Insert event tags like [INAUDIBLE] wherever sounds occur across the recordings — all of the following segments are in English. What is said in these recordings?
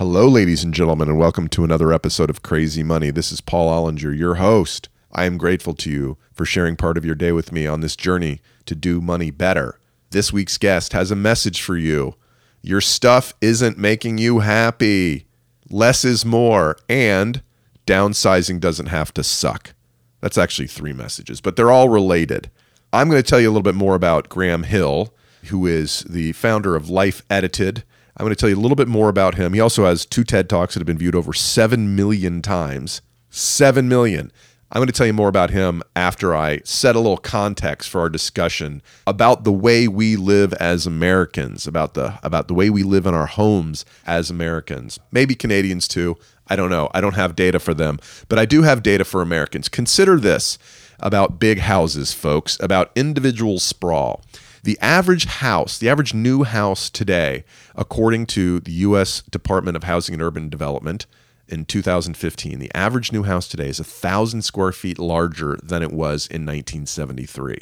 Hello, ladies and gentlemen, and welcome to another episode of Crazy Money. This is Paul Ollinger, your host. I am grateful to you for sharing part of your day with me on this journey to do money better. This week's guest has a message for you. Your stuff isn't making you happy. Less is more, and downsizing doesn't have to suck. That's actually three messages, but they're all related. I'm going to tell you a little bit more about Graham Hill, who is the founder of Life Edited I'm going to tell you a little bit more about him. He also has two TED Talks that have been viewed over 7 million times. 7 million. I'm going to tell you more about him after I set a little context for our discussion about the way we live as Americans, about the about the way we live in our homes as Americans. Maybe Canadians too. I don't know. I don't have data for them, but I do have data for Americans. Consider this about big houses, folks, about individual sprawl. The average house, the average new house today, according to the U.S. Department of Housing and Urban Development in 2015, the average new house today is 1,000 square feet larger than it was in 1973.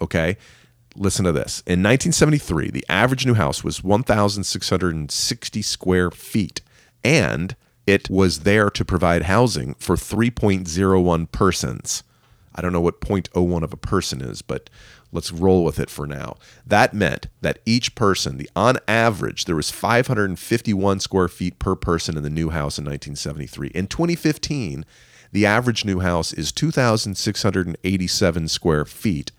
Okay? Listen to this. In 1973, the average new house was 1,660 square feet, and it was there to provide housing for 3.01 persons. I don't know what 0.01 of a person is, but Let's roll with it for now. That meant that each person, the on average, there was 551 square feet per person in the new house in 1973. In 2015, the average new house is 2,687 square feet,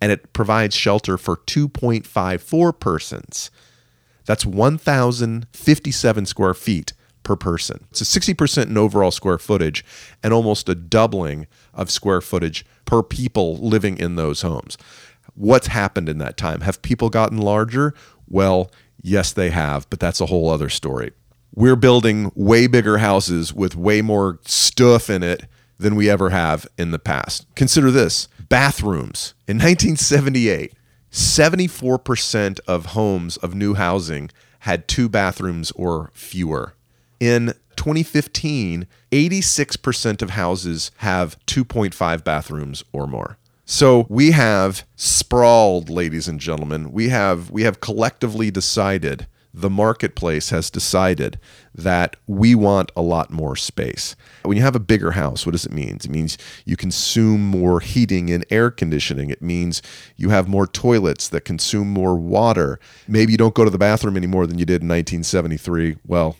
and it provides shelter for 2.54 persons. That's 1,057 square feet per person. It's a 60% in overall square footage and almost a doubling of square footage per people living in those homes. What's happened in that time? Have people gotten larger? Well, yes, they have, but that's a whole other story. We're building way bigger houses with way more stuff in it than we ever have in the past. Consider this bathrooms. In 1978, 74% of homes of new housing had two bathrooms or fewer. In 2015, 86% of houses have 2.5 bathrooms or more. So we have sprawled, ladies and gentlemen. We have we have collectively decided the marketplace has decided that we want a lot more space. When you have a bigger house, what does it mean? It means you consume more heating and air conditioning. It means you have more toilets that consume more water. Maybe you don't go to the bathroom any more than you did in 1973. Well,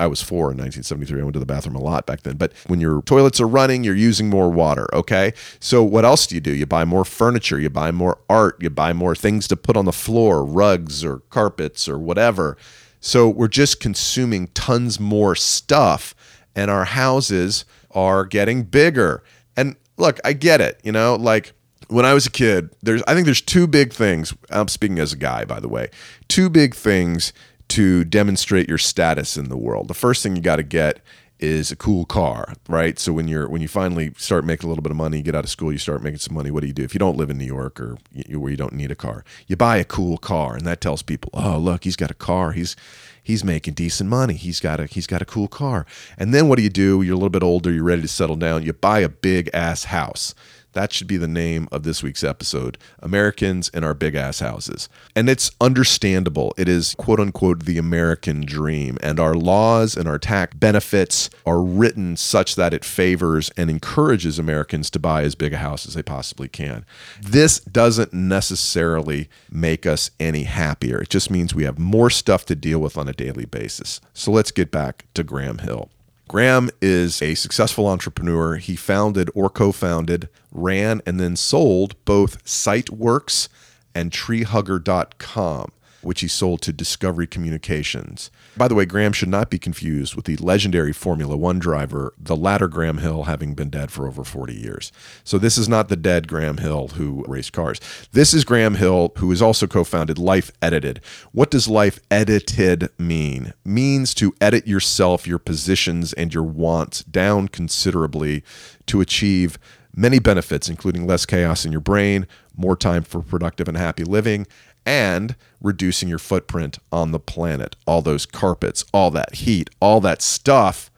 I was four in 1973. I went to the bathroom a lot back then. But when your toilets are running, you're using more water. Okay. So what else do you do? You buy more furniture, you buy more art, you buy more things to put on the floor, rugs or carpets or whatever. So we're just consuming tons more stuff, and our houses are getting bigger. And look, I get it. You know, like when I was a kid, there's I think there's two big things. I'm speaking as a guy, by the way. Two big things to demonstrate your status in the world. The first thing you got to get is a cool car, right? So when you're when you finally start making a little bit of money, you get out of school, you start making some money. What do you do if you don't live in New York or you, where you don't need a car? You buy a cool car, and that tells people, oh look, he's got a car. He's he's making decent money. He's got a he's got a cool car. And then what do you do? You're a little bit older. You're ready to settle down. You buy a big ass house. That should be the name of this week's episode Americans in Our Big Ass Houses. And it's understandable. It is, quote unquote, the American dream. And our laws and our tax benefits are written such that it favors and encourages Americans to buy as big a house as they possibly can. This doesn't necessarily make us any happier. It just means we have more stuff to deal with on a daily basis. So let's get back to Graham Hill. Graham is a successful entrepreneur. He founded or co founded, ran, and then sold both Sitewerks and TreeHugger.com which he sold to Discovery Communications. By the way, Graham should not be confused with the legendary Formula One driver, the latter Graham Hill having been dead for over 40 years. So this is not the dead Graham Hill who raced cars. This is Graham Hill, who has also co founded Life Edited. What does Life Edited mean? Means to edit yourself, your positions, and your wants down considerably to achieve many benefits, including less chaos in your brain, more time for productive and happy living, and reducing your footprint on the planet. All those carpets, all that heat, all that stuff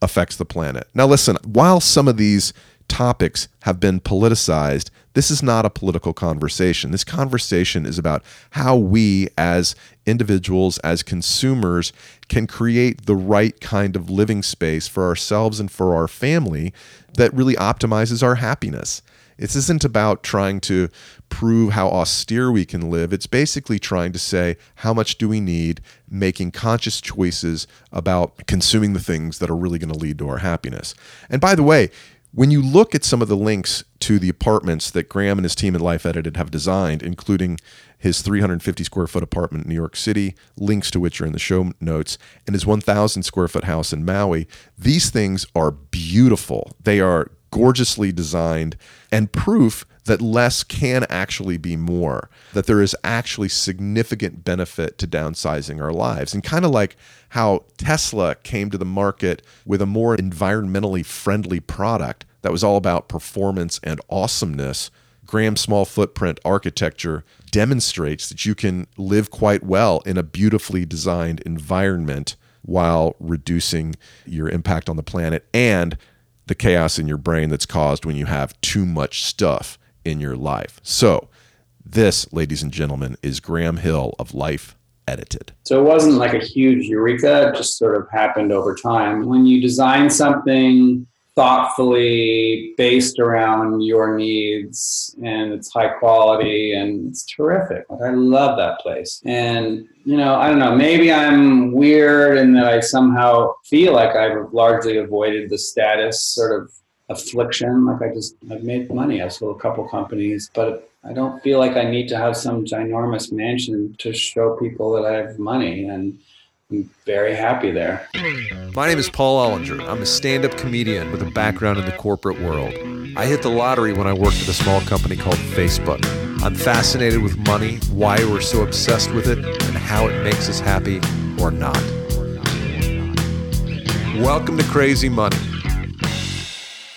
affects the planet. Now, listen, while some of these topics have been politicized. This is not a political conversation. This conversation is about how we, as individuals, as consumers, can create the right kind of living space for ourselves and for our family that really optimizes our happiness. This isn't about trying to prove how austere we can live. It's basically trying to say, how much do we need, making conscious choices about consuming the things that are really going to lead to our happiness. And by the way, when you look at some of the links to the apartments that Graham and his team at Life Edited have designed, including his 350 square foot apartment in New York City, links to which are in the show notes, and his 1,000 square foot house in Maui, these things are beautiful. They are gorgeously designed and proof that less can actually be more, that there is actually significant benefit to downsizing our lives. And kind of like how Tesla came to the market with a more environmentally friendly product that was all about performance and awesomeness. Graham's small footprint architecture demonstrates that you can live quite well in a beautifully designed environment while reducing your impact on the planet and the chaos in your brain that's caused when you have too much stuff in your life. So, this, ladies and gentlemen, is Graham Hill of Life Edited. So, it wasn't like a huge eureka, it just sort of happened over time. When you design something thoughtfully based around your needs and it's high quality and it's terrific. Like I love that place. And you know, I don't know, maybe I'm weird and that I somehow feel like I've largely avoided the status sort of affliction. Like I just I've made money. I've sold a couple companies, but I don't feel like I need to have some ginormous mansion to show people that I have money and I'm very happy there. My name is Paul Ollinger. I'm a stand up comedian with a background in the corporate world. I hit the lottery when I worked at a small company called Facebook. I'm fascinated with money, why we're so obsessed with it, and how it makes us happy or not. Welcome to Crazy Money.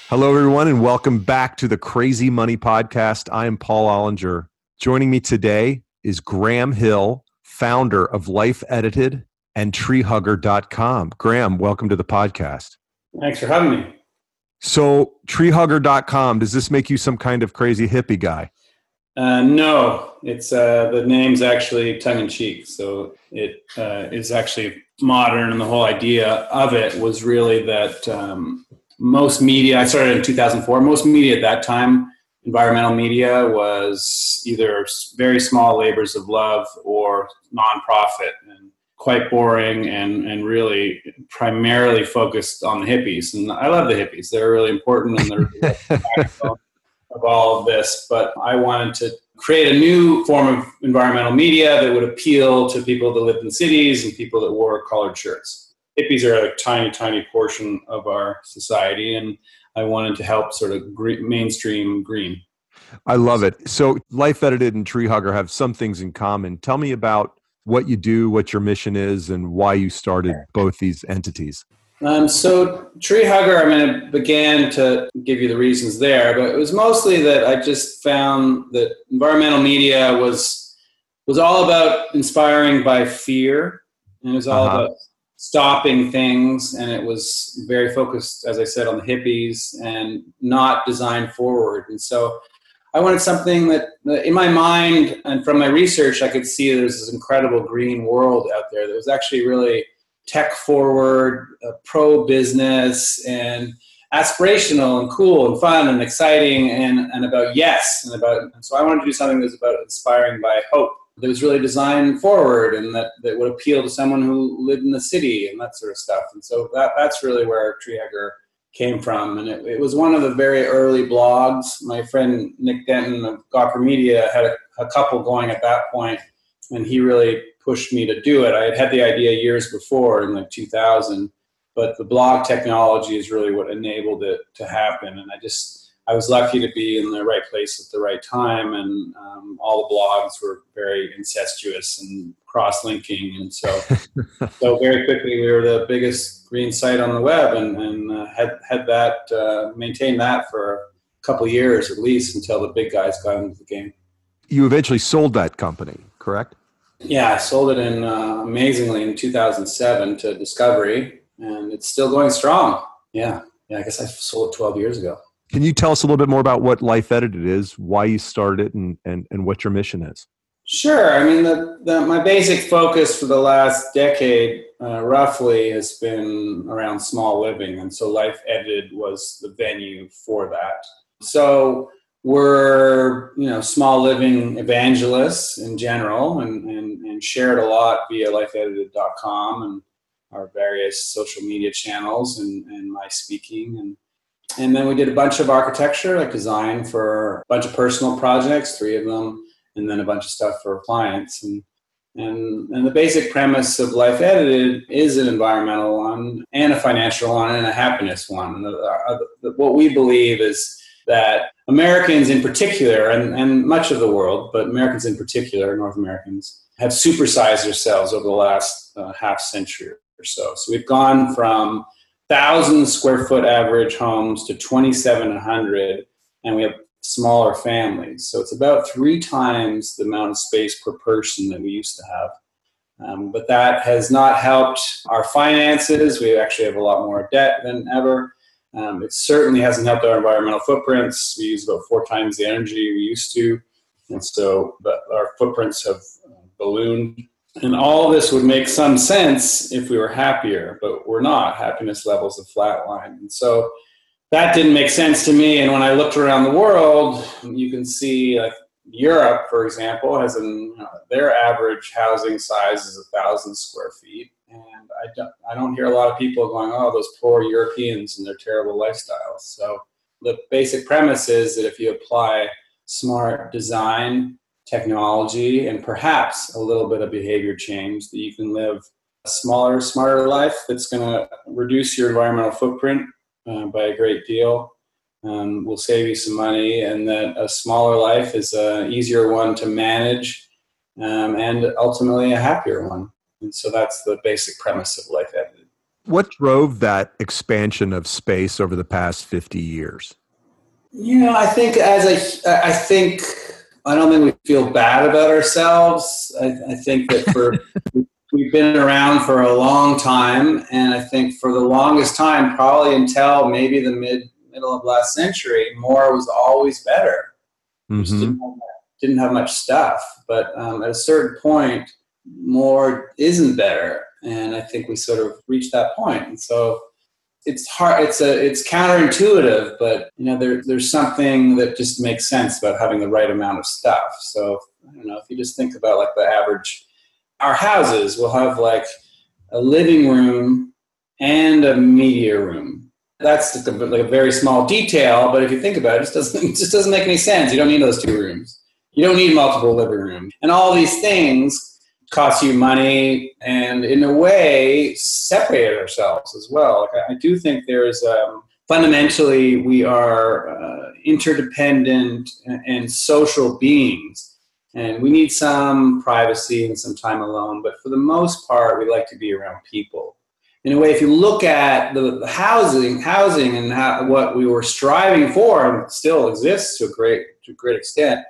Hello, everyone, and welcome back to the Crazy Money Podcast. I am Paul Ollinger. Joining me today is Graham Hill, founder of Life Edited and treehugger.com. Graham, welcome to the podcast. Thanks for having me. So, treehugger.com, does this make you some kind of crazy hippie guy? Uh, no, it's uh, the name's actually tongue in cheek. So it uh, is actually modern, and the whole idea of it was really that um, most media. I started in 2004. Most media at that time, environmental media, was either very small labors of love or nonprofit, quite boring and and really primarily focused on the hippies. And I love the hippies; they're really important and they're [LAUGHS] of all of this. But I wanted to create a new form of environmental media that would appeal to people that lived in cities and people that wore collared shirts. Hippies are a tiny, tiny portion of our society, and I wanted to help sort of green, mainstream green. I love it. So, Life Edited and Tree Hugger have some things in common. Tell me about what you do, what your mission is, and why you started both these entities. Um, so Tree Hugger, I mean, I began to give you the reasons there, but it was mostly that I just found that environmental media was was all about inspiring by fear, and it was all uh-huh. about stopping things, and it was very focused, as I said, on the hippies and not designed forward. And so I wanted something that, in my mind and from my research, I could see there's this incredible green world out there that was actually really tech forward, uh, pro business, and aspirational and cool and fun and exciting and, and about yes and about and so I wanted to do something that was about inspiring by hope that was really designed forward and that, that would appeal to someone who lived in the city and that sort of stuff. And so that, that's really where Tree Hugger came from. And it, it, was one of the very early blogs. My friend Nick Denton of Gawker Media had a, a, couple going at that point, and he really pushed me to do it. I had had the idea years before in like 2000, but the blog technology is really what enabled it to happen. And I just, I was lucky to be in the right place at the right time, and um, all the blogs were very incestuous and cross-linking, and so [LAUGHS] so very quickly we were the biggest green site on the web, and, and uh, had had that uh, maintained that for a couple years at least until the big guys got into the game. You eventually sold that company, correct? Yeah, I sold it in uh, amazingly in 2007 to Discovery, and it's still going strong. Yeah, yeah. I guess I sold it 12 years ago. Can you tell us a little bit more about what Life Edited is, why you started it, and, and, and what your mission is? Sure. I mean, the, the, my basic focus for the last decade, uh, roughly, has been around small living. And so Life Edited was the venue for that. So we're, you know, small living evangelists in general and, and, and shared a lot via lifeedited.com and our various social media channels and, and my speaking. And, and then we did a bunch of architecture, like design for a bunch of personal projects, three of them and then a bunch of stuff for clients. And and and the basic premise of Life Edited is an environmental one, and a financial one, and a happiness one. And the, the, what we believe is that Americans in particular, and, and much of the world, but Americans in particular, North Americans, have supersized themselves over the last uh, half century or so. So we've gone from thousand square foot average homes to 2,700, and we have smaller families. So it's about three times the amount of space per person that we used to have. Um, but that has not helped our finances. We actually have a lot more debt than ever. Um, it certainly hasn't helped our environmental footprints. We use about four times the energy we used to. And so our footprints have ballooned. And all this would make some sense if we were happier, but we're not. Happiness levels have flatlined. And so that didn't make sense to me. And when I looked around the world, you can see like Europe, for example, has an uh, their average housing size is a thousand square feet, and I don't I don't hear a lot of people going, "Oh, those poor Europeans and their terrible lifestyles." So the basic premise is that if you apply smart design, technology, and perhaps a little bit of behavior change, that you can live a smaller, smarter life that's going to reduce your environmental footprint uh, by a great deal. Um, will save you some money, and that a smaller life is an easier one to manage, um, and ultimately a happier one. And so that's the basic premise of Life Edited. What drove that expansion of space over the past fifty years? You know, I think as I, I think I don't think we feel bad about ourselves. I, I think that [LAUGHS] for we've been around for a long time, and I think for the longest time, probably until maybe the mid middle of last century, more was always better. Mm-hmm. Didn't, have, didn't, have, much stuff, but um, at a certain point, more isn't better, and I think we sort of reached that. And so it's hard. It's a it's counterintuitive, but you know there, there's something that just makes sense about having the right amount of stuff. So I don't know if you just think about like the average our houses will have like a living room and a media room. That's like a, very small detail, but if you think about it, it just doesn't it just doesn't make any sense. You don't need those two rooms. You don't need multiple living rooms, and all these things cost you money, and in a way, separate ourselves as well. Like I, do think there's um, fundamentally we are uh, interdependent and, social beings and we need some privacy and some time alone but for the most part we like to be around people in a way if you look at the, the housing housing and how, what we were striving for and still exists to a great to a great extent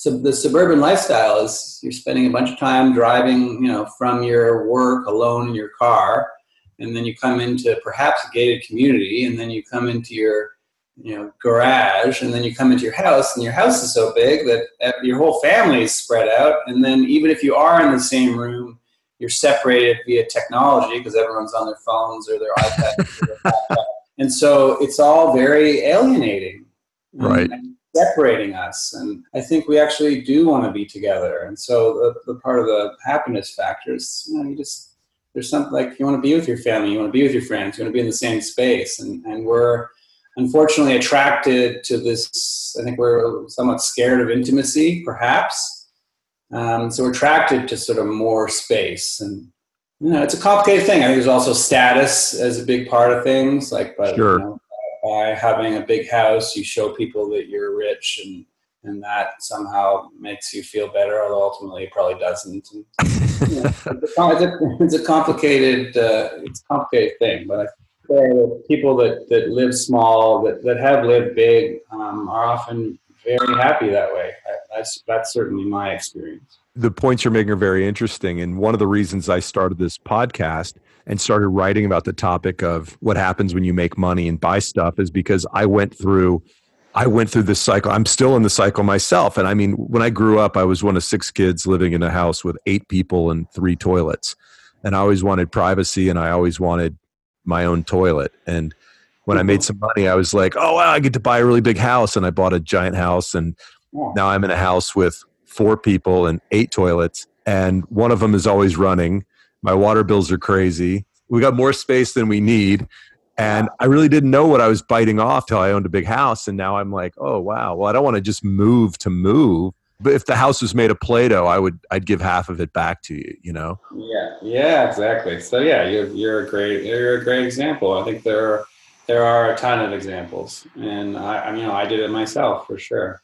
so the suburban lifestyle is you're spending a bunch of time driving you know from your work alone in your car and then you come into perhaps a gated community and then you come into your you know garage and then you come into your house and your house is so big that your whole family is spread out and then even if you are in the same room you're separated via technology because everyone's on their phones or their iPads or and so it's all very alienating. Right. And separating us and i think we actually do want to be together and so the, the part of the happiness factor is you know you just there's something like you want to be with your family you want to be with your friends you want to be in the same space and, and we're unfortunately attracted to this. I think we're somewhat scared of intimacy, perhaps. Um, so we're attracted to sort of more space, and you know, it's a complicated thing. I think there's also status as a big part of things. Like, but sure. you know, by having a big house, you show people that you're rich, and and that somehow makes you feel better. Although ultimately, it probably doesn't. And, you know, [LAUGHS] it's, a, it's, a, complicated, uh, it's a complicated thing, but I people that, that live small, that, that have lived big, um, are often very happy that way. That's, that's certainly my experience. The points you're making are very interesting. And one of the reasons I started this podcast and started writing about the topic of what happens when you make money and buy stuff is because I went through I went through this cycle. I'm still in the cycle myself. And I mean, when I grew up, I was one of six kids living in a house with eight people and three toilets. And I always wanted privacy and I always wanted my own toilet. And when I made mm-hmm. some money, I was like, oh, wow, I get to buy a really big house. And I bought a giant house. And now I'm in a house with four people and eight toilets. And one of them is always running. My water bills are crazy. We got more space than we need. And I really didn't know what I was biting off till I owned a big house. And now I'm like, oh wow, well, I don't want to just move to move. But if the house was made of Play-Doh, I would I'd give half of it back to you, you know? Yeah, yeah, exactly. So yeah, you're you're a great you're a great example. I think there are there are a ton of examples. And I, I you know, I did it myself for sure.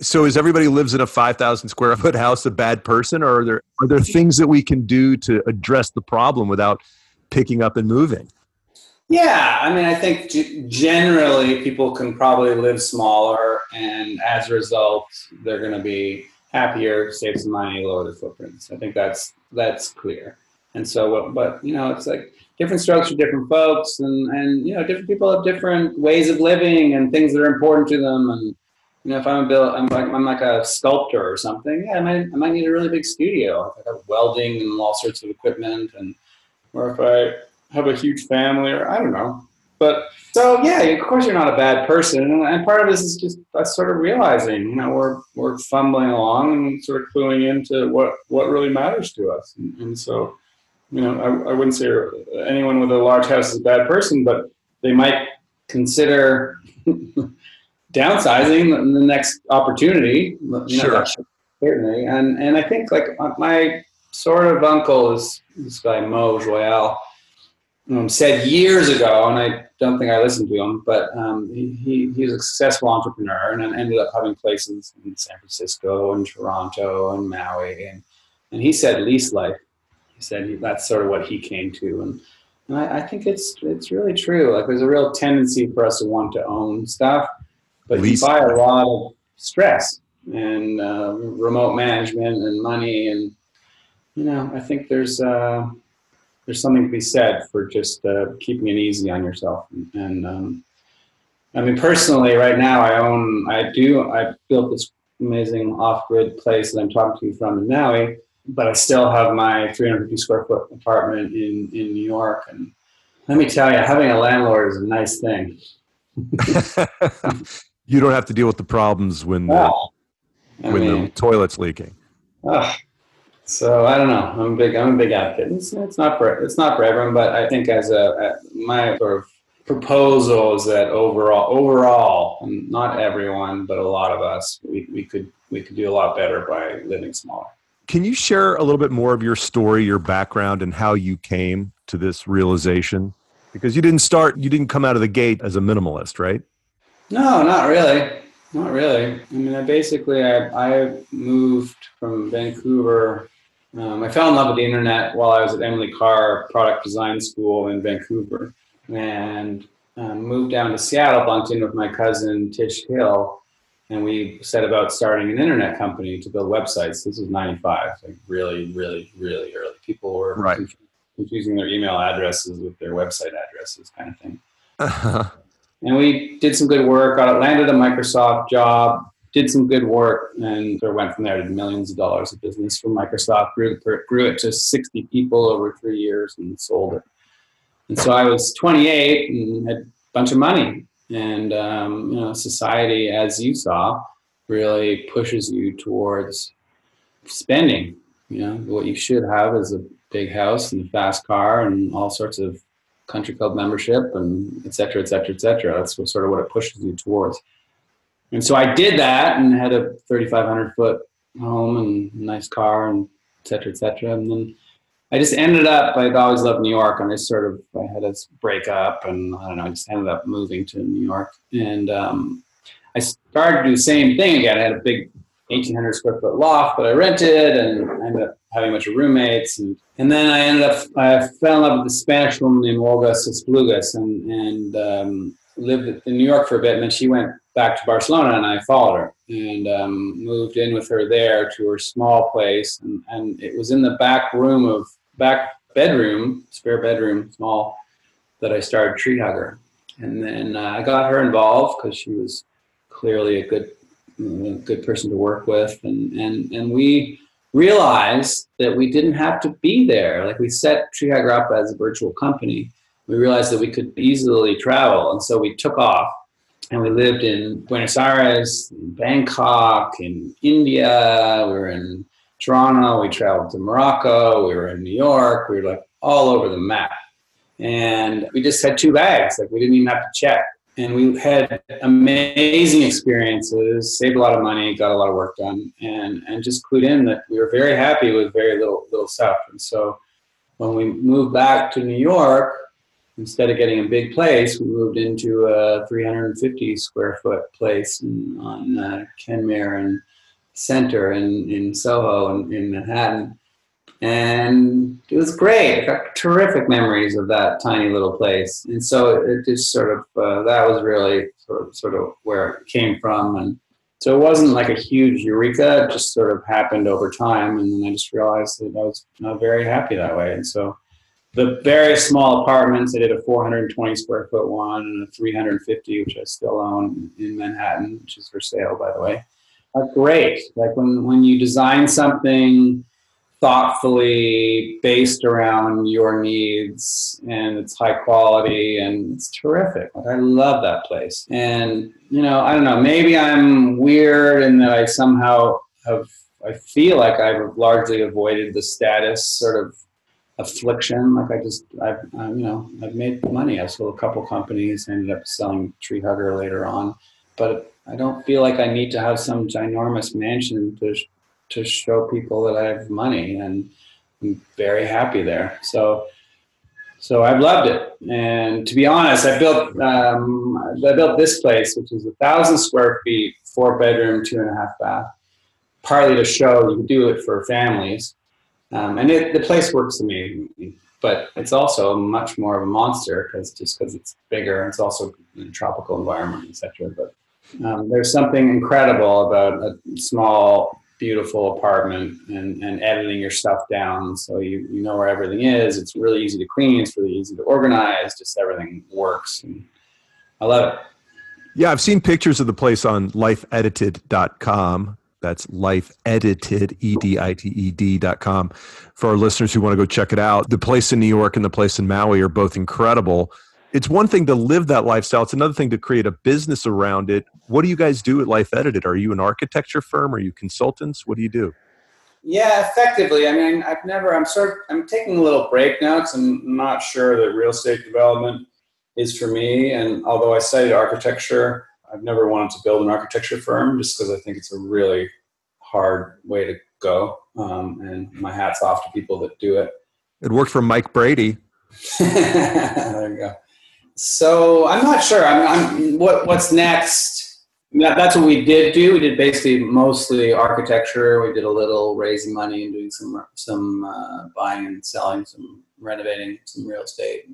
So is everybody lives in a five thousand square foot house a bad person, or are there are there things that we can do to address the problem without picking up and moving? Yeah, I mean, I think g- generally people can probably live smaller, and as a result, they're going to be happier, save some money, lower their footprints. I think that's that's clear. And so, but you know, it's like different strokes for different folks, and and you know, different people have different ways of living and things that are important to them. And you know, if I'm a build, I'm like I'm like a sculptor or something. Yeah, I might I might need a really big studio. I have welding and all sorts of equipment, and or if I have a huge family, or I don't know. But so yeah, of course you're not a bad person, and part of this is just us sort of realizing, you know, we're we're fumbling along and sort of cluing into what what really matters to us, and, and so, you know, I, I wouldn't say anyone with a large house is a bad person, but they might consider [LAUGHS] downsizing the next opportunity. You know, sure. Certainly, and and I think like my sort of uncle is this guy Mo Joyal um, said years ago, and I don't think I listened to him, but um, he, he, he was a successful entrepreneur and ended up having places in San Francisco and Toronto and Maui. And, and he said lease life. He said he, that's sort of what he came to. And, and I, I, think it's, it's really true. Like there's a real tendency for us to want to own stuff, but you buy a lot of stress and uh, remote management and money. And, you know, I think there's, uh, there's something to be said for just uh, keeping it easy on yourself. And um, I mean, personally, right now, I own, I do, I built this amazing off-grid place that I'm talking to you from in Maui, but I still have my 350 square foot apartment in in New York. And let me tell you, having a landlord is a nice thing. [LAUGHS] [LAUGHS] you don't have to deal with the problems when the, oh, when mean, the toilet's leaking. So I don't know. I'm a big. I'm a big advocate. It's, it's not for it's not for everyone, but I think as a my sort of proposal is that overall, overall, not everyone, but a lot of us, we, we could we could do a lot better by living smaller. Can you share a little bit more of your story, your background, and how you came to this realization? Because you didn't start, you didn't come out of the gate as a minimalist, right? No, not really. Not really. I mean, I basically I, I moved from Vancouver um, I fell in love with the internet while I was at Emily Carr Product Design School in Vancouver, and um, moved down to Seattle. Bunked in with my cousin Tish Hill, and we set about starting an internet company to build websites. This was '95, like really, really, really early. People were right. confusing their email addresses with their website addresses, kind of thing. Uh-huh. [LAUGHS] And we did some good work. Got landed a Microsoft job did some good work and sort of went from there to millions of dollars of business from Microsoft, grew, grew it to 60 people over three years and sold it. And so I was 28 and had a bunch of money. And, um, you know, society, as you saw, really pushes you towards spending. You know, what you should have is a big house and a fast car and all sorts of country club membership and et cetera, et cetera, et cetera. That's what, sort of what it pushes you towards. And so I did that and had a 3,500 foot home and nice car and et cetera, et cetera. And then I just ended up, I'd always loved New York and I sort of, I had a breakup and I don't know, I just ended up moving to New York. And um, I started to do the same thing again. I had a big 1,800 square foot loft that I rented and I ended up having a bunch of roommates. And, and then I ended up, I fell in love with a Spanish woman named Olga Sesplugas and, and um, lived in New York for a bit. And then she went back to Barcelona and I followed her and um, moved in with her there to her small place. And, and it was in the back room of, back bedroom, spare bedroom, small, that I started Tree Hugger. And then uh, I got her involved because she was clearly a good a good person to work with, and and and we realized that we didn't have to be there. Like we set Tree up as a virtual company. We realized that we could easily travel, and so we took off. And we lived in Buenos Aires, in Bangkok, in India. We were in Toronto. We traveled to Morocco. We were in New York. We were like all over the map. And we just had two bags. Like we didn't even have to check and we had amazing experiences, saved a lot of money, got a lot of work done, and and just clued in that we were very happy with very little little stuff. And so when we moved back to New York, instead of getting a big place, we moved into a 350 square foot place on uh, Kenmare and Centre in in Soho in, in Manhattan and it was great. I got terrific memories of that tiny little place, and so it just sort of uh, that was really sort of, sort of where it came from, and so it wasn't like a huge eureka. It just sort of happened over time, and then I just realized that I was not very happy that way, and so the various small apartments. I did a 420 square foot one and a 350, which I still own in Manhattan, which is for sale, by the way. Are great. Like when when you design something thoughtfully based around your needs and it's high quality and it's terrific. Like I love that place. And you know, I don't know, maybe I'm weird in that I somehow have I feel like I've largely avoided the status sort of affliction. Like I just, I've, I, you know, I've made money. I sold a couple companies, ended up selling Tree Hugger later on, but I don't feel like I need to have some ginormous mansion to to show people that I have money, and I'm very happy there. So, so I've loved it. And to be honest, I built um, I built this place, which is a thousand square feet, four bedroom, two and a half bath. Partly to show you can do it for families, um, and it, the place works amazingly. But it's also much more of a monster because just because it's bigger, it's also in a tropical environment, etc. But um, there's something incredible about a small beautiful apartment and, and editing your stuff down so you, you know where everything is. It's really easy to clean, it's really easy to organize, just everything works. And I love it. Yeah, I've seen pictures of the place on lifeedited.com. That's lifeedited, E-D-I-T-E-D dot com. For our listeners who want to go check it out, the place in New York and the place in Maui are both incredible it's one thing to live that lifestyle. It's another thing to create a business around it. What do you guys do at life edited? Are you an architecture firm? Are you consultants? What do you do? Yeah effectively. I mean i've never i'm sort of i'm taking a little break now because i'm not sure that real estate development is for me. And although i studied architecture i've never wanted to build an architecture firm just because i think it's a really hard way to go. Um, and my hat's off to people that do it. It worked for mike brady. [LAUGHS] There you go so I'm not sure. I'm, I'm what what's next. that's what we did do. We did basically mostly architecture. We did a little raising money and doing some some uh, buying and selling, some renovating, some real estate,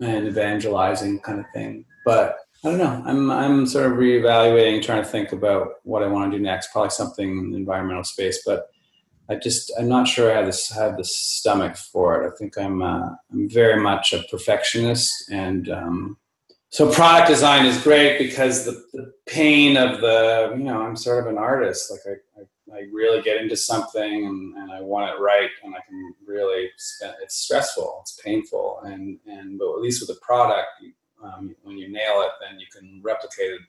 and evangelizing kind of thing. But I don't know. I'm I'm sort of reevaluating, trying to think about what I want to do next. Probably something in the environmental space, but I just I'm not sure I have this have the stomach for it. I think I'm uh, I'm very much a perfectionist, and um, so product design is great because the, the pain of the you know I'm sort of an artist. Like I, I, I really get into something and, and I want it right, and I can really spend. It's stressful, it's painful, and and but at least with a product, um, when you nail it, then you can replicate it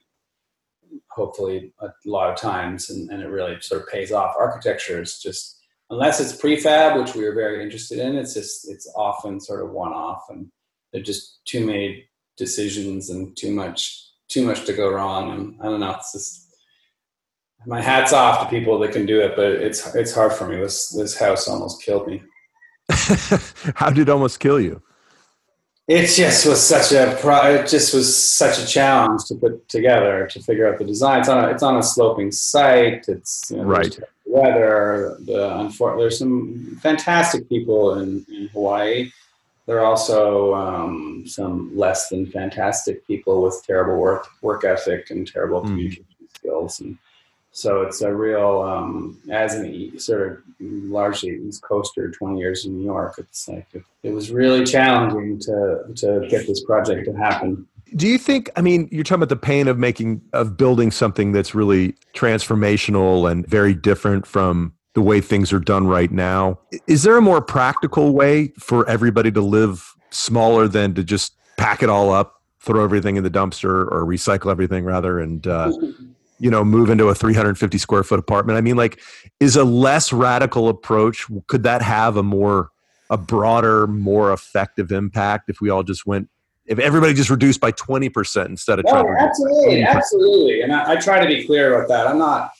hopefully a lot of times and, and it really sort of pays off. Architecture is just unless it's prefab which we are very interested in it's just it's often sort of one off and they're just too many decisions and too much too much to go wrong and i don't know it's just my hat's off to people that can do it but it's it's hard for me. This this house almost killed me. [LAUGHS] How did it almost kill you it just was such a pro- it just was such a challenge to put together to figure out the design. It's on a, it's on a sloping site. It's you know, right weather. The there's some fantastic people in, in Hawaii. There are also um, some less than fantastic people with terrible work work ethic and terrible mm. communication skills and so it's a real, um, as an sort of largely East Coaster, 20 years in New York, it's like it, it was really challenging to to get this project to happen. Do you think? I mean, you're talking about the pain of making of building something that's really transformational and very different from the way things are done right now. Is there a more practical way for everybody to live smaller than to just pack it all up, throw everything in the dumpster, or recycle everything rather, and uh, you know, move into a 350 square foot apartment? I mean, like, is a less radical approach could that have a more a broader, more effective impact if we all just went if everybody just reduced by 20% instead of oh, trying to absolutely absolutely. And I, I, try to be clear about that. I'm not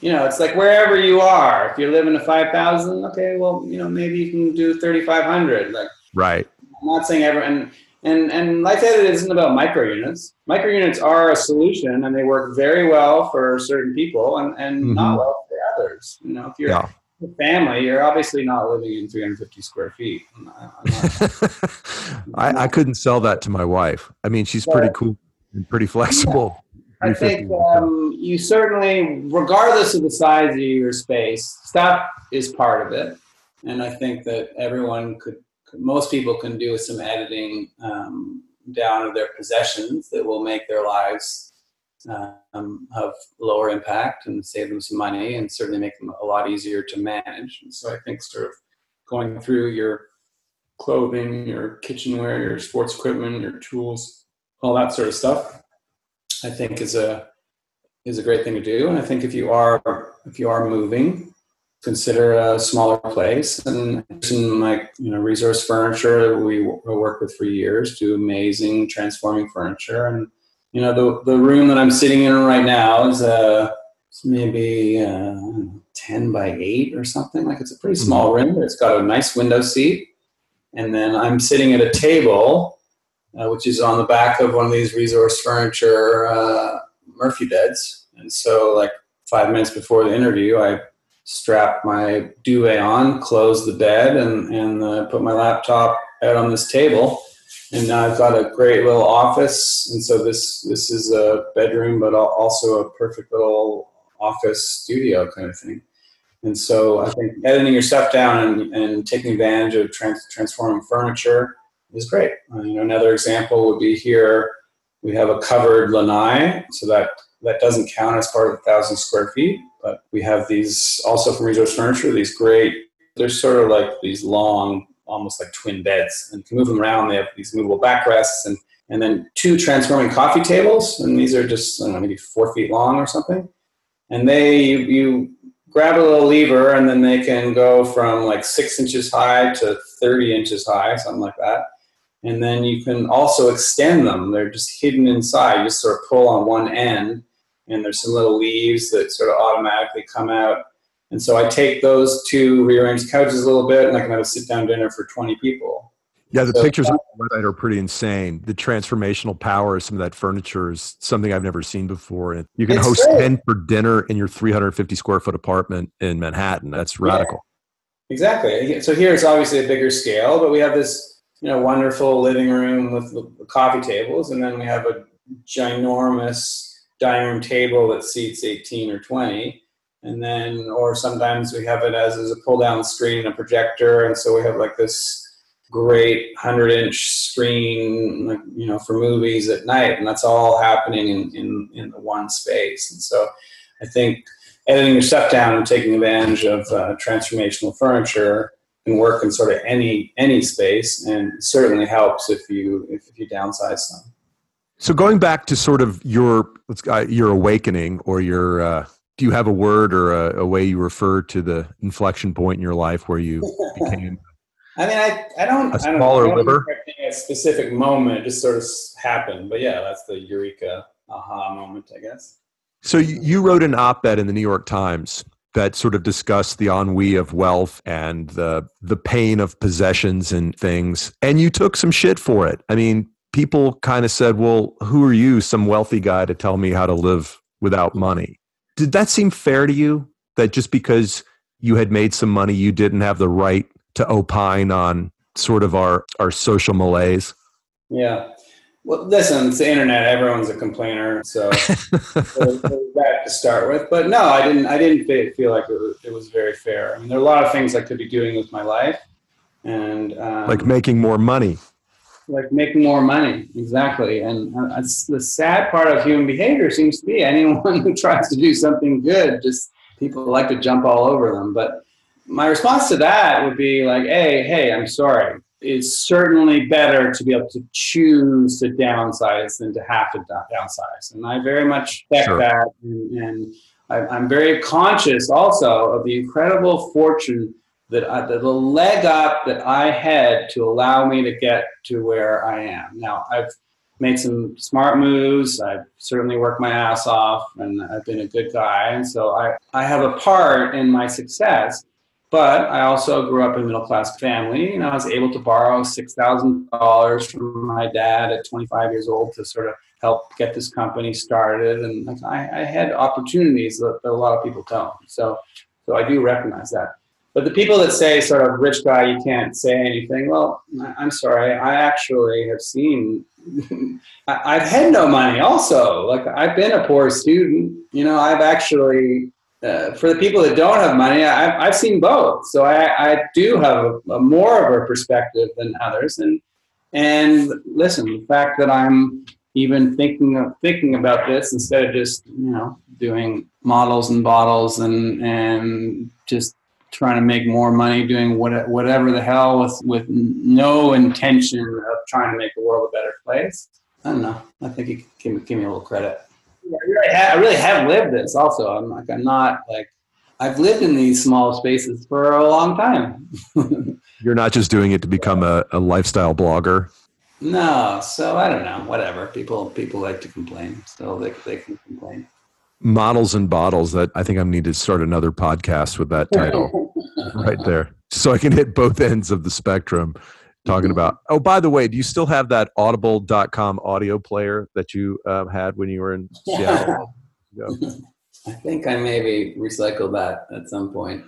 you know it's like wherever you are if you're living to 5000 okay well you know maybe you can do 3500 like right. I'm not saying everyone and and life edit isn't about micro units micro units are a solution and they work very well for certain people and and mm-hmm. not well for others you know if you're yeah family, you're obviously not living in 350 square feet. [LAUGHS] I, I, couldn't sell that to my wife. I mean, she's pretty cool and pretty [LAUGHS] flexible. Yeah. I think um, you certainly, regardless of the size of your space, stuff is part of it. And I think that everyone could, most people can do some editing um, down of their possessions that will make their lives um, have lower impact and save them some money and certainly make them a lot easier to manage. And so I think sort of going through your clothing, your kitchenware, your sports equipment, your tools, all that sort of stuff, I think is a is a great thing to do. And I think if you are if you are moving, consider a smaller place. And some like you know resource furniture we work with for years do amazing transforming furniture and you know the the room that I'm sitting in right now is uh maybe uh, ten by eight or something. Like it's a pretty small room, but. It's got a nice window seat, and then I'm sitting at a table, uh, which is on the back of one of these resource furniture uh, Murphy beds. And so, like five minutes before the interview, I strap my duvet on, close the bed, and and uh, put my laptop out on this table and now I've got a great little office. And so this this is a bedroom, but also a perfect little office studio kind of thing. And so I think editing your stuff down and, and taking advantage of trans- transforming furniture is great. Uh, you know, another example would be here. We have a covered lanai, so that that doesn't count as part of a thousand square feet. But we have these also from Resource Furniture. These great. They're sort of like these long almost like twin beds and you can move them around. They have these movable backrests and and then two transforming coffee tables, and these are just I don't know maybe four feet long or something. And they you, you grab a little lever, and then they can go from like six inches high to thirty inches high, something like that. And then you can also extend them. They're just hidden inside. You just sort of pull on one end, and there's some little leaves that sort of automatically come out and so I take those two rearranged couches a little bit, and I can have a sit down dinner for 20 people. Yeah, the so, pictures on uh, the website are pretty insane. The transformational power of some of that furniture is something I've never seen before. And you can host great. 10 for dinner in your 350 square foot apartment in Manhattan. That's radical. Yeah, exactly. So here it's obviously a bigger scale, but we have this you know wonderful living room with the coffee tables, and then we have a ginormous dining room table that seats 18 or 20 and then or sometimes we have it as, as a pull down screen and a projector. And so we have like this great 100 inch screen like you know for movies at night. And that's all happening in, in, in the one space. And so i think editing your stuff down and taking advantage of uh, transformational furniture can work in sort of any any space and certainly helps if you if, if you downsize some so going back to sort of your uh, your awakening or your uh, do you have a word or a, a, way you refer to the inflection point in your life where you became [LAUGHS] I mean, I, I don't a smaller I don't, liver. A specific moment just sort of happened, but yeah, that's the eureka aha moment, I guess. So you wrote an op-ed in the New York Times that sort of discussed the ennui of wealth and the the pain of possessions and things, and you took some shit for it. I mean, people kind of said, "Well, who are you, some wealthy guy, to tell me how to live without money?" Did that seem fair to you? That just because you had made some money, you didn't have the right to opine on sort of our, our social malaise? Yeah. Well, listen, it's the internet. Everyone's a complainer, so, [LAUGHS] that to start with. But no, I didn't. I didn't feel like it was, it was, very fair. I mean, there are a lot of things I could be doing with my life, and um, like making more money. Like making more money. Exactly. And uh, the sad part of human behavior seems to be anyone [LAUGHS] who tries to do something good, just people like to jump all over them. But my response to that would be like, hey, hey, I'm sorry. It's certainly better to be able to choose to downsize than to have to downsize. And I very much respect sure. that. And, and I, am very conscious also of the incredible fortune that I, the leg up that I had to allow me to get to where I am. Now, I've made some smart moves. I've certainly worked my ass off and I've been a good guy. And so I, I have a part in my success. But I also grew up in a middle class family and I was able to borrow $6,000 from my dad at 25 years old to sort of help get this company started. And I, I had opportunities that, that a lot of people don't. So, so I do recognize that. But the people that say sort of rich guy, you can't say anything. Well, I'm sorry. I actually have seen. [LAUGHS] I've had no money. Also, like I've been a poor student. You know, I've actually. Uh, for the people that don't have money, I've, I've seen both. So I, I do have a, a more of a perspective than others. And and listen, the fact that I'm even thinking of thinking about this instead of just you know doing models and bottles and and just trying to make more money doing what, whatever the hell with, with no intention of trying to make the world a better place. I don't know. I think you can give, give me a little credit. I really, have, I really have lived this also. I'm like, I'm not like, I've lived in these small spaces for a long time. [LAUGHS] You're not just doing it to become a, a lifestyle blogger. No, so I don't know. Whatever. People people like to complain, so they they can complain models and bottles that i think i need to start another podcast with that title right. there so i can hit both ends of the spectrum talking about oh by the way do you still have that audible.com audio player that you um, had when you were in [LAUGHS] seattle? [LAUGHS] I think i maybe recycled that at some point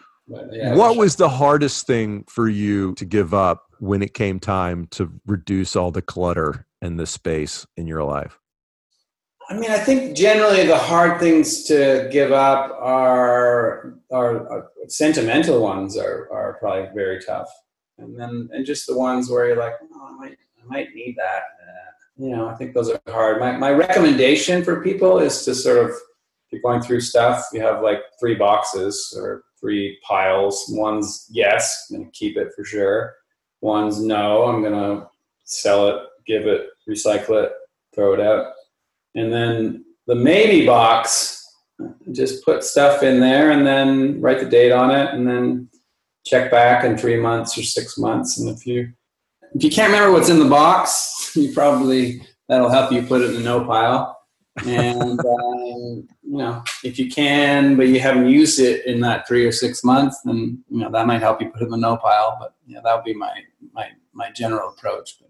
yeah, what was the hardest thing for you to give up when it came time to reduce all the clutter and the space in your life I mean, I think generally the hard things to give up are are, are sentimental ones are, are probably very tough, and then and just the ones where you're like, oh, I might I might need that. Uh, you know, I think those are hard. My my recommendation for people is to sort of if you're going through stuff, you have like three boxes or three piles. One's yes, I'm gonna keep it for sure. One's no, I'm gonna sell it, give it, recycle it, throw it out and then the maybe box, just put stuff in there and then write the date on it and then check back in three months or six months. And if you if you can't remember what's in the box, [LAUGHS] you probably that'll help you put it in the no pile. And [LAUGHS] um, you know, if you can, but you haven't used it in that three or six months, then you know that might help you put it in the no pile. But yeah, that would be my my my general approach. But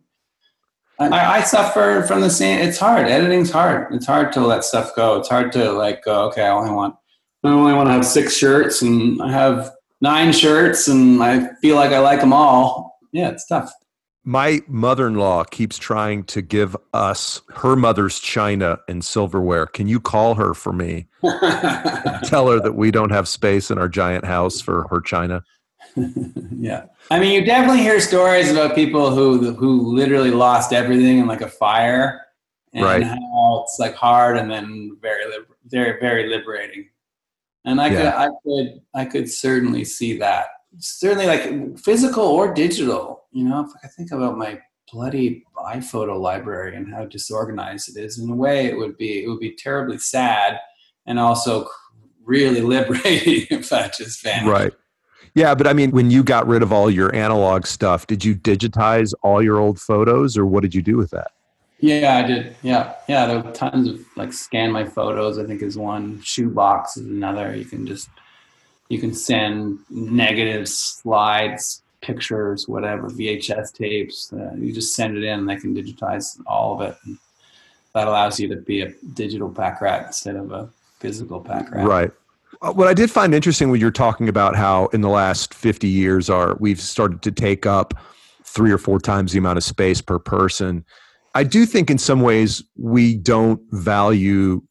I, I, suffer from the same. It's hard. Editing's hard. It's hard to let stuff go. It's hard to like go. Okay, I only want. I only want to have six shirts, and I have nine shirts, and I feel like I like them all. Yeah, it's tough. My mother-in-law keeps trying to give us her mother's china and silverware. Can you call her for me? [LAUGHS] tell her that we don't have space in our giant house for her china. [LAUGHS] yeah. I mean, you definitely hear stories about people who who literally lost everything in like a fire, and right. how it's like hard and then very very very liberating. And I yeah. could I could I could certainly see that. Certainly, like physical or digital. You know, if I think about my bloody iPhoto library and how disorganized it is, in a way, it would be it would be terribly sad and also really [LAUGHS] liberating if that just vanished. Right. Yeah, but I mean, when you got rid of all your analog stuff, did you digitize all your old photos, or what did you do with that? Yeah, I did. Yeah, yeah. There were tons of like scan my photos. I think is one. Shoebox is another. You can just you can send negatives, slides, pictures, whatever, VHS tapes. Uh, you just send it in. And they can digitize all of it. And that allows you to be a digital pack rat instead of a physical pack rat. Right. Uh, what I did find interesting when you're talking about how in the last 50 years are we've started to take up three or four times the amount of space per person. I do think in some ways we don't value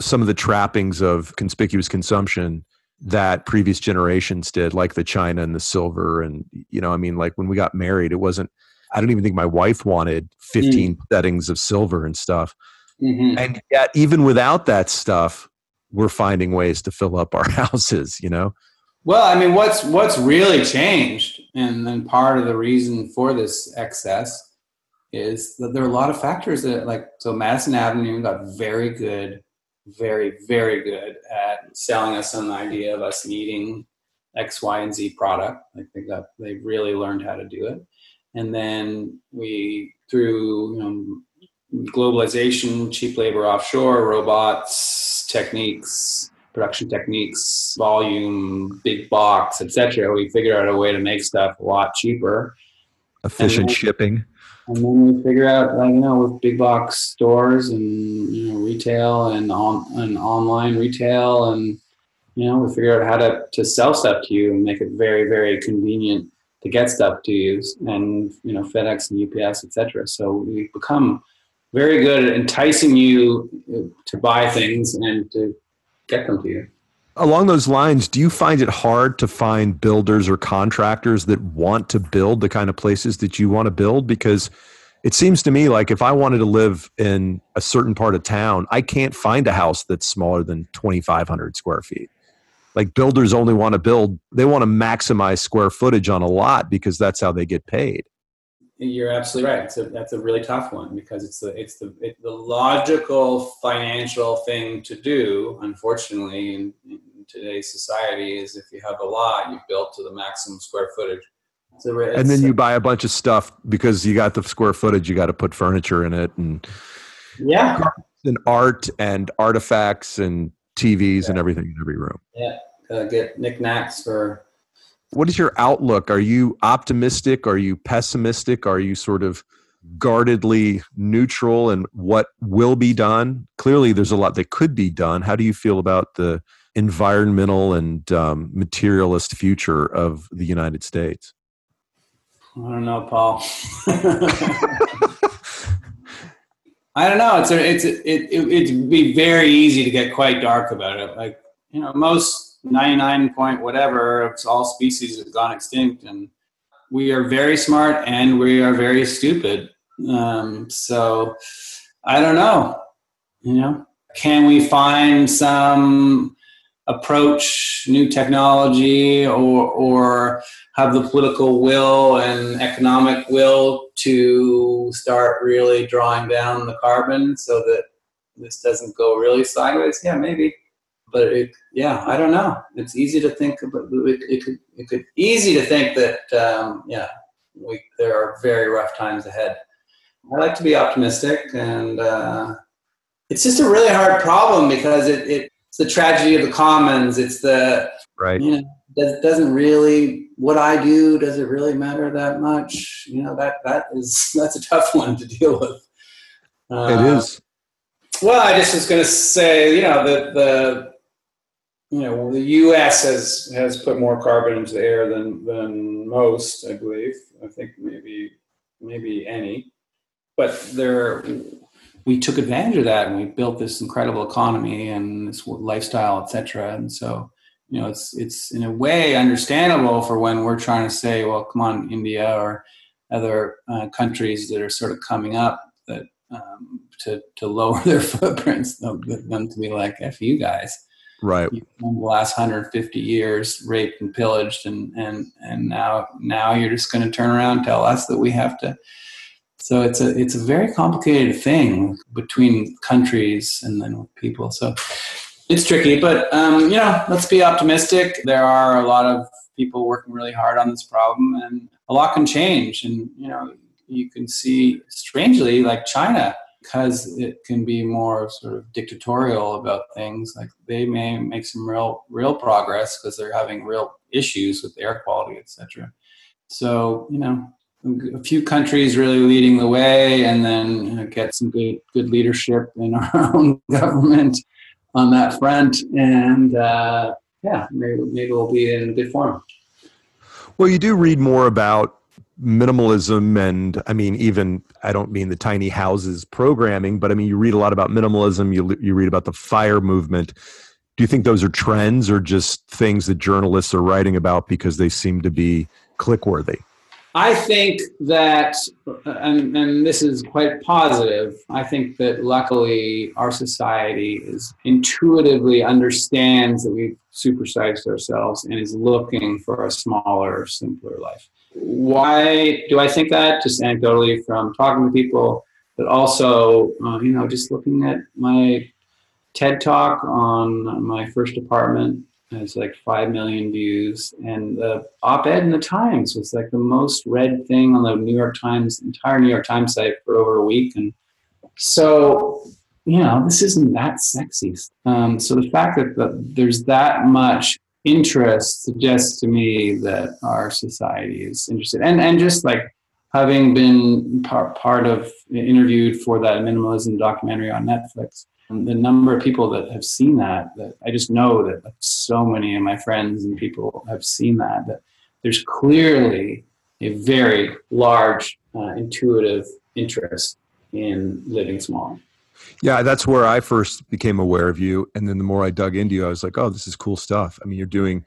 some of the trappings of conspicuous consumption that previous generations did, like the china and the silver. And, you know, I mean, like when we got married, it wasn't, I don't even think my wife wanted 15 mm. settings of silver and stuff. Mm-hmm. And yet, even without that stuff, we're finding ways to fill up our [LAUGHS] houses, you know? Well, I mean, what's what's really changed, and then part of the reason for this excess is that there are a lot of factors that, like, so Madison Avenue got very good, very very good at selling us an idea of us needing X, Y, and Z product. Like they got, they really learned how to do it, and then we through you know, globalization, cheap labor offshore, robots, techniques, production techniques, volume, big box, etc. We figure out a way to make stuff a lot cheaper. Efficient then, shipping. And then we figure out, like you know, with big box stores and you know, retail and on and online retail, and you know, we figure out how to to sell stuff to you and make it very, very convenient to get stuff to you, and you know, FedEx and UPS, etc. So we've become very good at enticing you uh, to buy things and to get them to you. Along those lines, do you find it hard to find builders or contractors that want to build the kind of places that you want to build? Because it seems to me like if I wanted to live in a certain part of town, I can't find a house that's smaller than 2,500 square feet. Like builders only want to build, they want to maximize square footage on a lot because that's how they get paid. You're absolutely right. So that's a really tough one because it's the it's the it's the logical financial thing to do. Unfortunately, in, in today's society, is if you have a lot, you built to the maximum square footage. So and then you buy a bunch of stuff because you got the square footage. You got to put furniture in it and yeah, and art and artifacts and TVs yeah. and everything in every room. Yeah, uh, get knickknacks for what is your outlook? Are you optimistic? Are you pessimistic? Are you sort of guardedly neutral and what will be done? Clearly, there's a lot that could be done. How do you feel about the environmental and um, materialist future of the United States? I don't know, Paul. [LAUGHS] I don't know. It's a, it's a, it, it it'd be very easy to get quite dark about it. Like you know, most 99 point whatever of all species have gone extinct and we are very smart and we are very stupid. Um, so i don't know you know? Can we find some approach new technology or or have the political will and economic will to start really drawing down the carbon so that this doesn't go really sideways? Yeah maybe but it, yeah, I don't know. It's easy to think, but it, it could it could easy to think that um, yeah, we there are very rough times ahead. I like to be optimistic, and uh, it's just a really hard problem because it, it, it's the tragedy of the commons. It's the right. You know, does, doesn't really what I do does it really matter that much? You know that that is [LAUGHS] that's a tough one to deal with. Uh, it is. Well, I just was going to say, you know, the the you know, the U.S. has has put more carbon into the air than than most, I believe. I think maybe maybe any, but there we took advantage of that and we built this incredible economy and this lifestyle, etc. And so, you know, it's it's in a way understandable for when we're trying to say, well, come on, India or other uh, countries that are sort of coming up that um, to to lower [LAUGHS] their footprints, them to be like, "f you guys." Right. In the last 150 years raped and pillaged and and and now now you're just going to turn around and tell us that we have to. So it's a it's a very complicated thing between countries and then with people. So it's tricky but um, you know let's be optimistic. There are a lot of people working really hard on this problem and a lot can change. And you know you can see strangely like china because it can be more sort of dictatorial about things like they may make some real real progress because they're having real issues with air quality etc so you know a few countries really leading the way and then you know, get some good good leadership in our [LAUGHS] own government on that front and uh, yeah maybe, maybe we'll be in a good form. Well you do read more about minimalism and i mean even i don't mean the tiny houses programming but i mean you read a lot about minimalism you, you read about the fire movement do you think those are trends or just things that journalists are writing about because they seem to be click worthy I think that, and, and this is quite positive, I think that luckily our society is intuitively understands that we've supersized ourselves and is looking for a smaller, simpler life. Why do I think that? Just anecdotally from talking to people, but also, uh, you know, just looking at my TED talk on my first apartment has like 5 million views. And the op ed in the Times was like the most read thing on the New York Times, entire New York Times site for over a week. And so, you know, this isn't that sexy. Um, so the fact that the, there's that much interest suggests to me that our society is interested. And, and just like having been part, part of interviewed for that minimalism documentary on Netflix, the number of people that have seen that, that I just know that so many of my friends and people have seen that, that there's clearly a very large uh, intuitive interest in living small. Yeah, that's where I first became aware of you. And then the more I dug into you, I was like, oh, this is cool stuff. I mean, you're doing,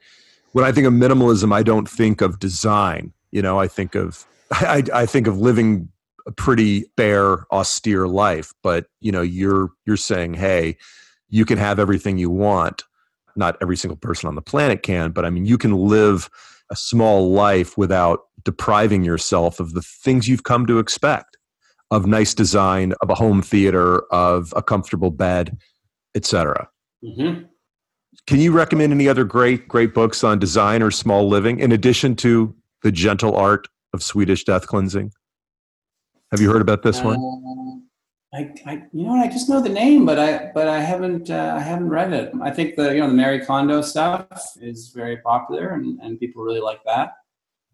when I think of minimalism, I don't think of design. You know, I think of, [LAUGHS] I, I think of living a pretty bare austere life but you know you're you're saying hey you can have everything you want not every single person on the planet can but i mean you can live a small life without depriving yourself of the things you've come to expect of nice design of a home theater of a comfortable bed etc mm-hmm. can you recommend any other great great books on design or small living in addition to the gentle art of swedish death cleansing have you heard about this one? Uh, I, I, you know, I just know the name, but I, but I haven't, uh, I haven't read it. I think the, you know, the Marie Kondo stuff is very popular, and, and people really like that.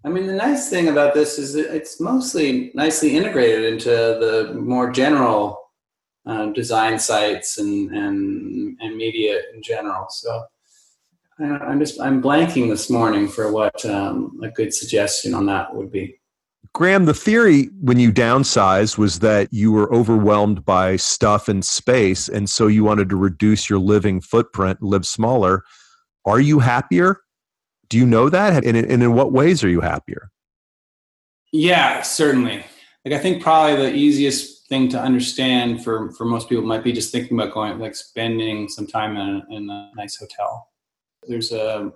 I mean, the nice thing about this is it's mostly nicely integrated into the more general uh, design sites and, and and media in general. So I'm just I'm blanking this morning for what um, a good suggestion on that would be. Graham, the theory when you downsized was that you were overwhelmed by stuff and space, and so you wanted to reduce your living footprint, live smaller. Are you happier? Do you know that? And, and in what ways are you happier? Yeah, certainly. Like I think probably the easiest thing to understand for for most people might be just thinking about going like spending some time in a, in a nice hotel. There's um,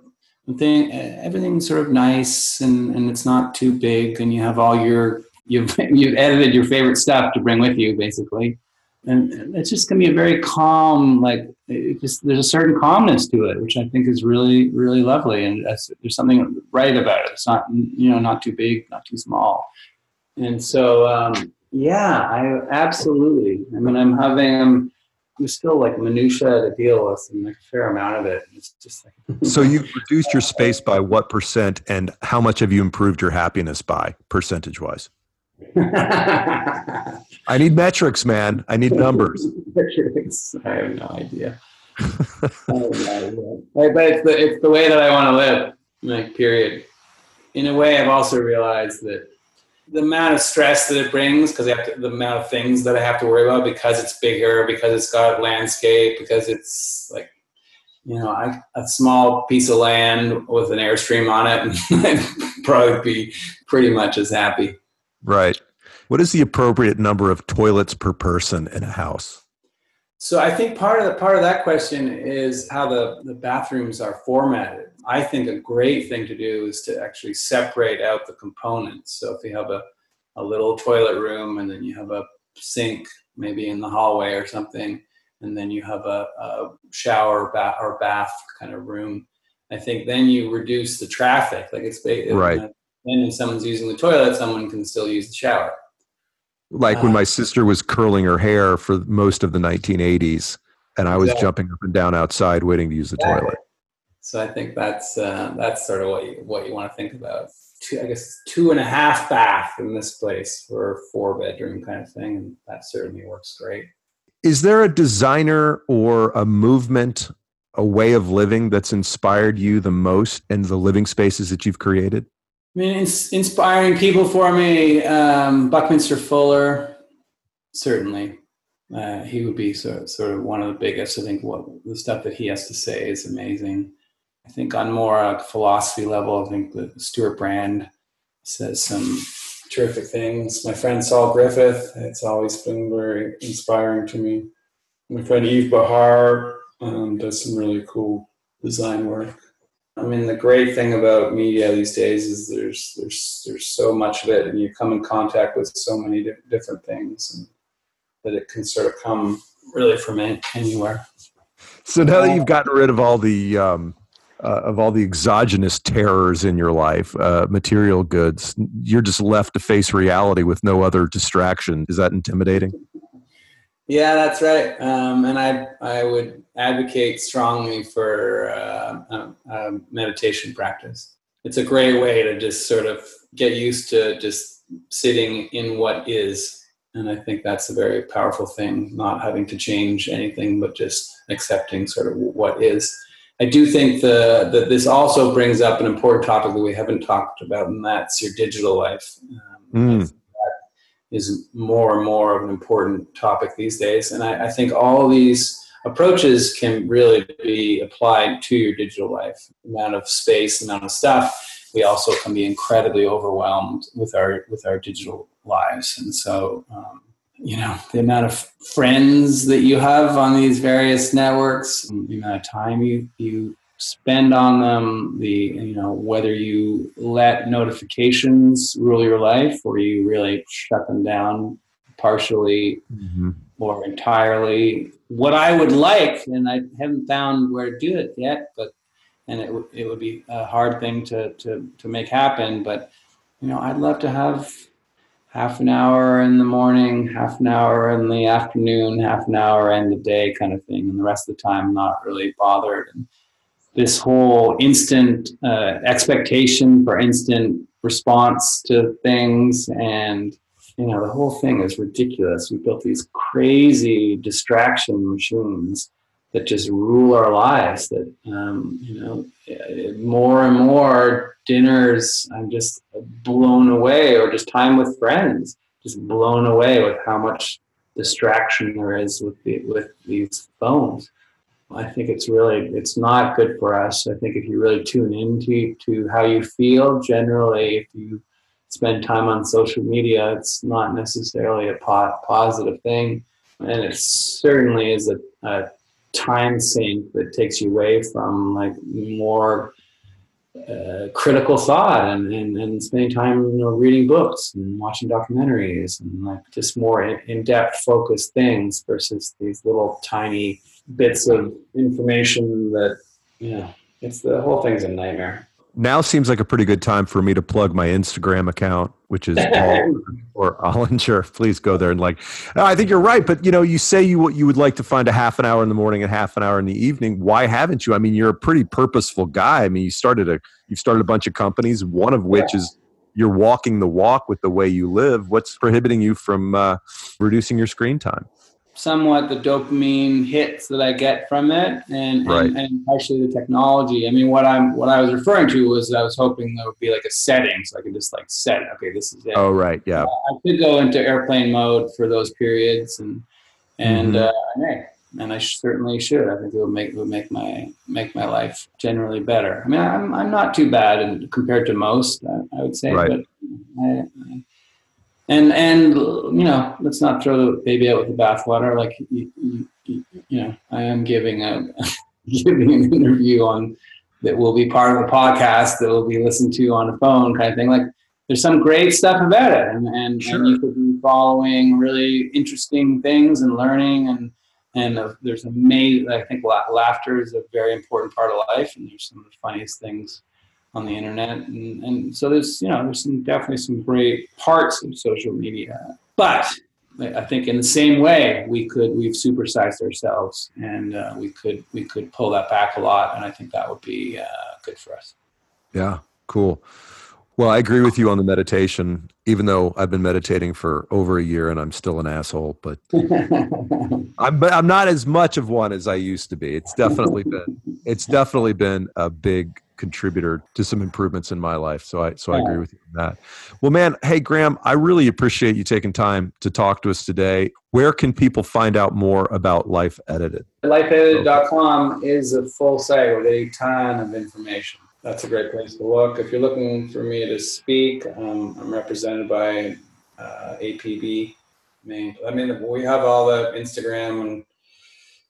a thing everything's sort of nice and, and it's not too big and you have all your you've [LAUGHS] you've edited your favorite stuff to bring with you basically and it's just to be a very calm like just there's a certain calmness to it which i think is really really lovely and there's something right about it it's not you know not too big not too small and so um, yeah i absolutely i mean i'm having i'm there's still like minutia to deal with and like a fair amount of it. It's just like [LAUGHS] so you've reduced your space by what percent, and how much have you improved your happiness by percentage wise? I need metrics, man. I need numbers. [LAUGHS] metrics. I have no idea. oh, but it's the, it's the way that I want to live. Like, period. In a way, I've also realized that the amount of stress that it brings because the amount of things that I have to worry about because it's bigger, because it's got landscape, because it's like you know I, a small piece of land with an airstream on it, [LAUGHS] I'd probably be pretty much as happy. Right. What is the appropriate number of toilets per person in a house? So I think part of the part of that question is how the, the bathrooms are formatted. I think a great thing to do is to actually separate out the components. So if you have a, a little toilet room and then you have a sink maybe in the hallway or something, and then you have a, a shower bath or bath kind of room, I think then you reduce the traffic. Like it's right. Uh, Then if someone's using the toilet, someone can still use the shower. Like uh, when my sister was curling her hair for most of the 1980s, and I was exactly. jumping up and down outside waiting to use the exactly. toilet. So I think that's uh, that's sort of what you what you want to think about. Two, I guess two and a half bath in this place for a four bedroom kind of thing, and that certainly works great. Is there a designer or a movement, a way of living that's inspired you the most in the living spaces that you've created? I mean, inspiring people for me. Um, Buckminster Fuller, certainly. Uh, he would be sort of, sort of one of the biggest. I think what the stuff that he has to say is amazing. I think on more a philosophy level, I think the Stewart Brand says some terrific things. My friend Saul Griffith, it's always been very inspiring to me. My friend Yves Béhar um, does some really cool design work. I mean, the great thing about media these days is there's there's there's so much of it, and you come in contact with so many di- different things, and that it can sort of come really from anywhere. So now that you've gotten rid of all the um, uh, of all the exogenous terrors in your life, uh, material goods, you're just left to face reality with no other distraction. Is that intimidating? Yeah, that's right. Um, and I I would advocate strongly for uh, a, a meditation practice. It's a great way to just sort of get used to just sitting in what is, and I think that's a very powerful thing. Not having to change anything, but just accepting sort of what is. I do think the, that this also brings up an important topic that we haven't talked about, and that's your digital life. Um, mm is more and more of an important topic these days. And I, I, think all these approaches can really be applied to your digital life. Amount of space, amount of stuff. We also can be incredibly overwhelmed with our with our digital lives, and so um, you know the amount of friends that you have on these various networks, the amount of time you you spend on them the you know whether you let notifications rule your life or you really shut them down partially mm-hmm. or entirely what i would like and i haven't found where to do it yet but and it, w- it would be a hard thing to, to to make happen but you know i'd love to have half an hour in the morning half an hour in the afternoon half an hour in the day kind of thing and the rest of the time not really bothered and this whole instant uh, expectation for instant response to things. And you know the whole thing is ridiculous. We built these crazy distraction machines that just rule our lives that um, you know more and more dinners i'm just blown away or just time with friends just blown away with how much distraction there is with the, with these phones I think it's really it's not good for us. I think if you really tune into to how you feel, generally, if you spend time on social media, it's not necessarily a po- positive thing, and it certainly is a, a time sink that takes you away from like more uh, critical thought and, and, and spending time you know reading books and watching documentaries and like just more in, in-depth focused things versus these little tiny bits of information that yeah it's the whole thing's a nightmare now seems like a pretty good time for me to plug my Instagram account, which is Paul [LAUGHS] or Ollinger. Please go there and like. I think you're right, but you know, you say you you would like to find a half an hour in the morning and half an hour in the evening. Why haven't you? I mean, you're a pretty purposeful guy. I mean, you started a you've started a bunch of companies, one of which yeah. is you're walking the walk with the way you live. What's prohibiting you from uh, reducing your screen time? Somewhat the dopamine hits that I get from it, and, right. and, and partially the technology. I mean, what I'm what I was referring to was I was hoping there would be like a setting, so I could just like set. Okay, this is it. Oh, right, yeah. Uh, I could go into airplane mode for those periods, and and mm-hmm. uh, and I certainly should. I think it would make it would make my make my life generally better. I mean, I'm I'm not too bad in, compared to most, I, I would say, right. but I, I and and you know let's not throw the baby out with the bathwater. Like you, you, you, know i am giving a [LAUGHS] giving an interview on that will be part of a podcast that will be listened to on a phone kind of thing. Like there's some great stuff about it. And and, sure. and you could be following really interesting things and learning. And and uh, there's amazing i think laughter is a very important part of life. And there's some of the funniest things on the internet and, and so there's you know there's some definitely some great parts of social media but I think in the same way we could we've supersized ourselves and uh, we could we could pull that back a lot and I think that would be uh, good for us. Yeah, cool. Well, I agree with you on the meditation, even though I've been meditating for over a year and I'm still an asshole, but [LAUGHS] I'm, I'm not as much of one as I used to be. It's definitely been, it's definitely been a big contributor to some improvements in my life. So I so I agree with you on that. Well, man, hey Graham, I really appreciate you taking time to talk to us today. Where can people find out more about Life Edited? LifeEdited.com is a full site with a ton of information. that's a great place to look. If you're looking for me to speak, um, I'm represented by uh, APB. Maine. I mean, we have all the Instagram and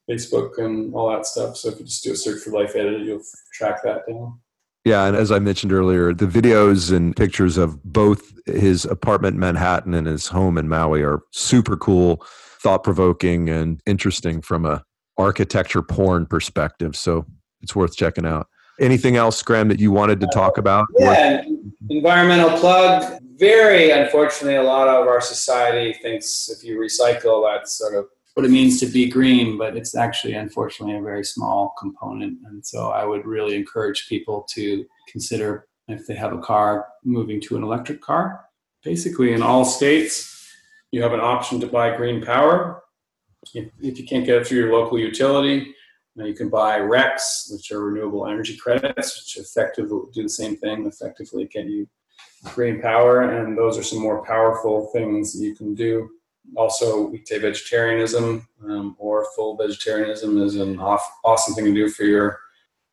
Facebook and all that stuff. So if you just do a search for Life Edited, you'll track that down. Yeah, and as I mentioned earlier, the videos and pictures of both his apartment in Manhattan and his home in Maui are super cool, thought provoking, and interesting from a architecture porn perspective. So it's worth checking out. Anything else, Graham, that you wanted to talk about? Yeah, environmental plug. Very unfortunately, a lot of our society thinks if you recycle, that's sort of what it means to be green, but it's actually unfortunately a very small component. And so I would really encourage people to consider if they have a car moving to an electric car. Basically, in all states, you have an option to buy green power. If, if you can't get it through your local utility, you can buy RECs, which are renewable energy credits, which effectively do the same thing, effectively get you green power. And those are some more powerful things that you can do also weekday vegetarianism um, or full vegetarianism is an off, awesome thing to do for your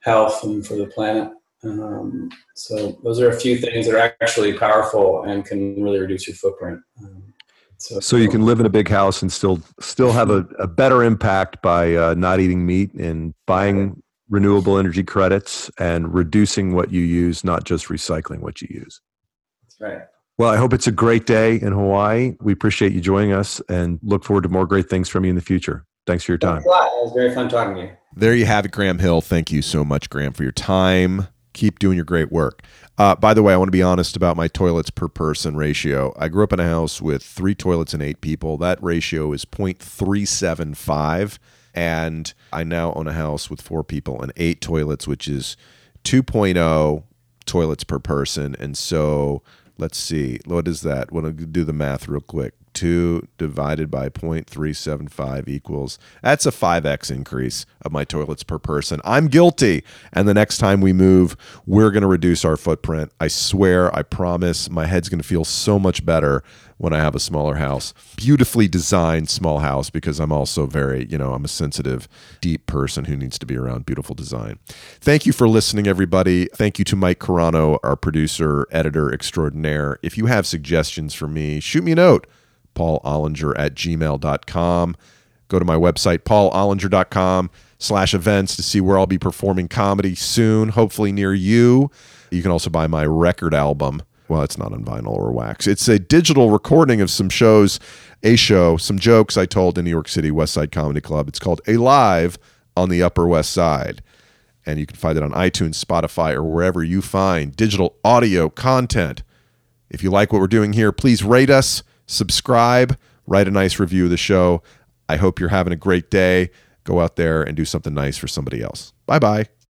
health and for the planet. Um, so those are a few things that are actually powerful and can really reduce your footprint. Um, so, so you can live in a big house and still still have a, a better impact by uh, not eating meat and buying renewable energy credits and reducing what you use, not just recycling what you use. That's right. Well, I hope it's a great day in Hawaii. We appreciate you joining us and look forward to more great things from you in the future. Thanks for your time. Thanks a lot. It was very fun talking to you. There you have it, Graham Hill. Thank you so much, Graham, for your time. Keep doing your great work. Uh, by the way, I want to be honest about my toilets per person ratio. I grew up in a house with three toilets and eight people. That ratio is 0.375. And I now own a house with four people and eight toilets, which is 2.0 toilets per person. And so let's see, what is that? Want to do the math real quick. 2 divided by 0.375 equals that's a 5x increase of my toilets per person. I'm guilty. And the next time we move, we're going to reduce our footprint. I swear, I promise. My head's going to feel so much better when I have a smaller house. Beautifully designed small house because I'm also very, you know, I'm a sensitive, deep person who needs to be around beautiful design. Thank you for listening, everybody. Thank you to Mike Carano, our producer, editor extraordinaire. If you have suggestions for me, shoot me a note paulollinger at gmail.com. Go to my website, paulollinger.com slash events to see where I'll be performing comedy soon, hopefully near you. You can also buy my record album. Well, it's not on vinyl or wax. It's a digital recording of some shows, a show, some jokes I told in New York City West Side Comedy Club. It's called A Live on the Upper West Side. And you can find it on iTunes, Spotify, or wherever you find digital audio content. If you like what we're doing here, please rate us subscribe, write a nice review of the show. I hope you're having a great day. Go out there and do something nice for somebody else. Bye bye.